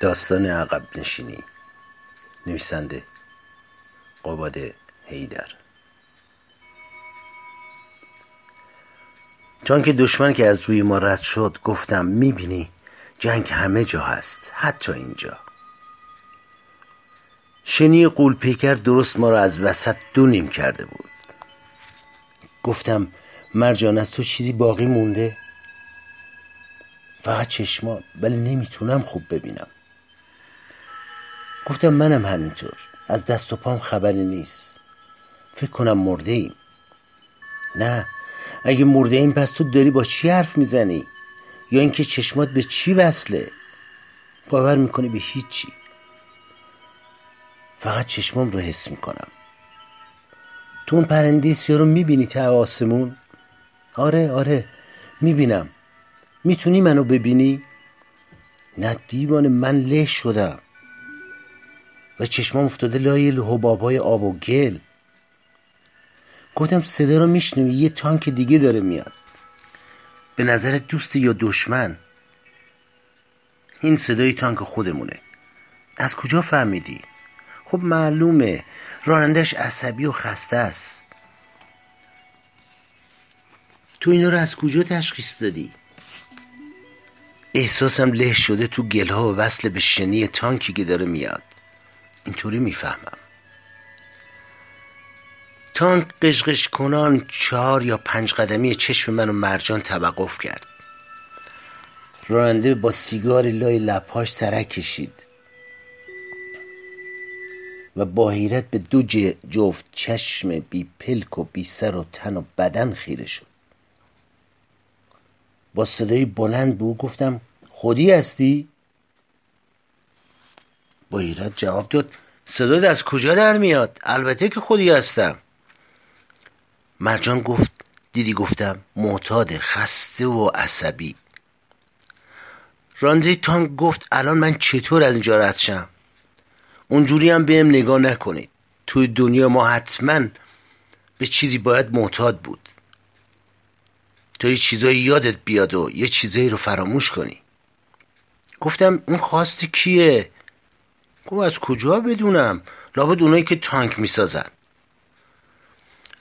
داستان عقب نشینی. نویسنده قباد هیدر چون که دشمن که از روی ما رد شد گفتم می‌بینی جنگ همه جا هست حتی اینجا. شنی قول پیکر درست ما را از وسط دو نیم کرده بود. گفتم مرجان از تو چیزی باقی مونده؟ فقط چشما ولی نمی‌تونم خوب ببینم. گفتم منم همینطور. از دست و پام خبری نیست. فکر کنم مرده ایم. نه اگه مرده ایم پس تو داری با چی حرف می‌زنی؟ یا اینکه چشمات به چی وصله؟ باور می‌کنی به هیچی. فقط چشمام رو حس می‌کنم. تو اون پرنده سیاه رو می‌بینی تا آسمون؟ آره آره می‌بینم. می‌تونی منو ببینی؟ نه دیوان من له شدم. و چشمام افتاده لای حبابای آب و گل. گفتم صدا رو میشنوی؟ یه تانک دیگه داره میاد. به نظر دوست یا دشمن؟ این صدای تانک خودمونه. از کجا فهمیدی؟ خب معلومه. رانندش عصبی و خسته است. تو اینا رو از کجا تشخیص دادی؟ احساسم له شده تو گلها و وصل به شنی تانکی که داره میاد. اینطوری می‌فهمم. تانک قشقش کنان چهار یا پنج قدمی چشم من و مرجان توقف کرد. راننده با سیگار لای لپاش سرک کشید. و با حیرت به دو جفت چشم بی پلک و بی سر و تن و بدن خیره شد. با صدای بلند به او گفتم خودی هستی؟ با حیرت جواب داد صدات از کجا در میاد؟ البته که خودی هستم. مرجان گفت دیدی گفتم معتاد خسته و عصبی. راندی تانک گفت الان من چطور از اینجا رد شم؟ اونجوری هم بهم نگاه نکنید. توی دنیا ما حتما به چیزی باید معتاد بود. تا یه چیزایی یادت بیاد و یه چیزایی رو فراموش کنی. گفتم اون خواست کیه؟ گفت از کجا بدونم؟ لابد اونایی که تانک می‌سازن.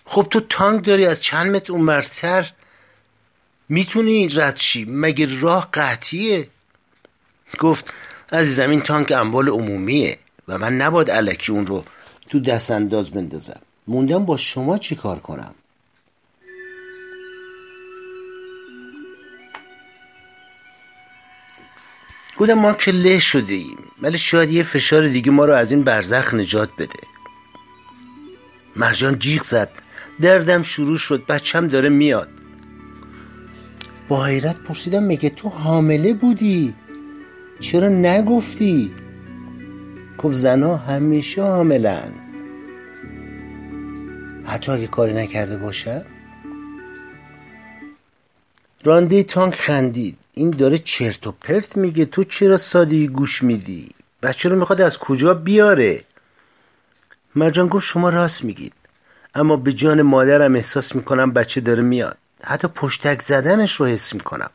خب تو تانک داری از چند متر اونورتر می‌تونی رد شی؟ مگه راه قطعیه؟ گفت عزیزم این تانک اموال عمومیه و من نباید علکی اون رو تو دست انداز بندازم. موندم با شما چی کار کنم؟ گفتم ما که له شده ایم ولی شاید یه فشار دیگه ما رو از این برزخ نجات بده. مرجان جیغ زد. دردم شروع شد. بچم داره میاد. با حیرت پرسیدم مگه تو حامله بودی؟ چرا نگفتی؟ گفت زنا همیشه حاملند حتی اگه کاری نکرده باشه رانده تانک خندید. این داره چرت و پرت میگه. تو چرا سادی گوش میدی؟ بچه رو می‌خواد از کجا بیاره؟ مرجان گفت شما راست میگید. اما به جان مادرم احساس می‌کنم بچه داره میاد. حتی پشتک زدنش رو حس می‌کنم.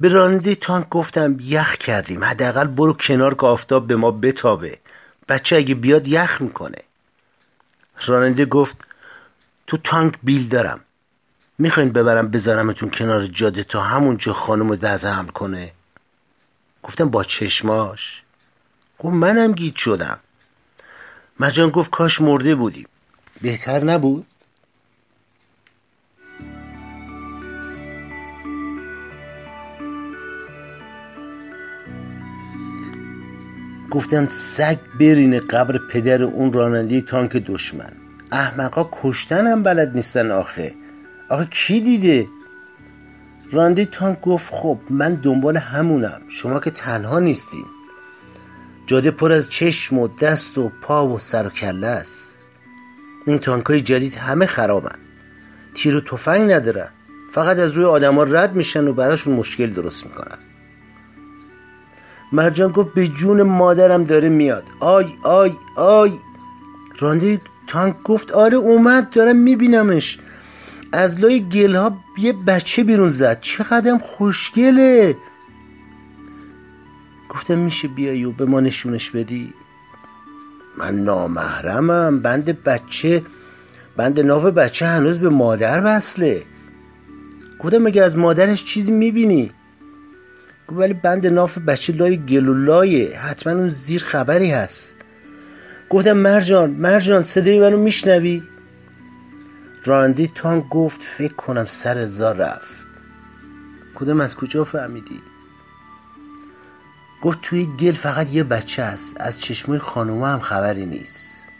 به راننده تانک گفتم یخ کردیم. حداقل برو کنار که آفتاب به ما بتابه. بچه اگه بیاد یخ می‌کنه. راننده گفت تو تانک بیل دارم. می‌خواین ببرم بذارمتون کنار جاده تا همونجا خانومت به حمل کنه؟ گفتم با چشماش. گفت منم گیت شدم. مجان گفت کاش مرده بودیم. بهتر نبود؟ گفتم سگ برینه قبر پدر اون راننده تانک دشمن. احمقا کشتن هم بلد نیستن آخه. آخه کی دیده؟ راننده تانک گفت خب من دنبال همونم شما که تنها نیستین. جاده پر از چشم و دست و پا و سر و کله است. این تانک های جدید همه خرابن. تیر و تفنگ ندارن. فقط از روی آدما رد میشن و براشون مشکل درست می‌کنن. مرجان گفت به جون مادرم داره میاد. آی آی آی. رانده تانک گفت آره اومد دارم میبینمش. از لای گل ها یه بچه بیرون زد. چقدر خوشگله. گفتم میشه بیایی و به ما نشونش بدی؟ من نامحرمم. بند بچه بند ناف بچه هنوز به مادر وصله. گفتم مگه از مادرش چیزی می‌بینی؟ گفت ولی بند ناف بچه لای گلولایه حتما اون زیر خبری هست. گفتم مرجان مرجان صدای منو میشنوی؟ راننده تان گفت فکر کنم سر زار رفت. کدام از کجا فهمیدی؟ گفت توی گل فقط یه بچه است. از چشمای خانومه هم خبری نیست.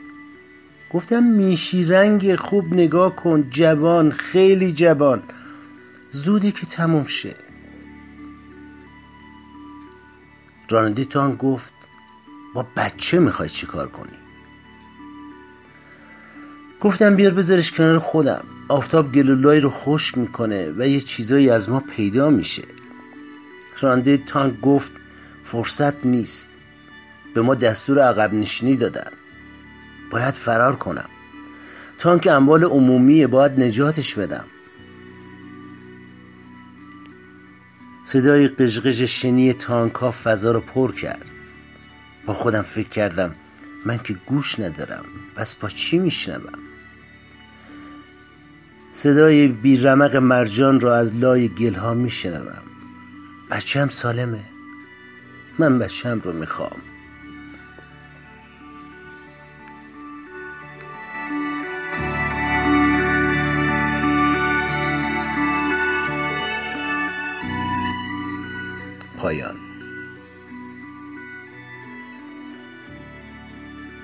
گفتم میشی رنگ خوب نگاه کن. جوان خیلی جوان. زودی که تموم شه. راننده تان گفت با بچه می‌خوای چیکار کنی؟ گفتم بیار بذارش کنار خودم. آفتاب گلولای رو خشک می‌کنه و یه چیزایی از ما پیدا میشه. راننده تان گفت فرصت نیست. به ما دستور عقب نشینی دادن. باید فرار کنم. تانک اموال عمومیه باید نجاتش بدم. صدای قژقژ شنی تانک ها فضا رو پر کرد. با خودم فکر کردم من که گوش ندارم پس با چی میشنوم؟ صدای بیرمق مرجان را از لای گلها میشنوم. بچم سالمه. من بچم رو می‌خوام. پایان.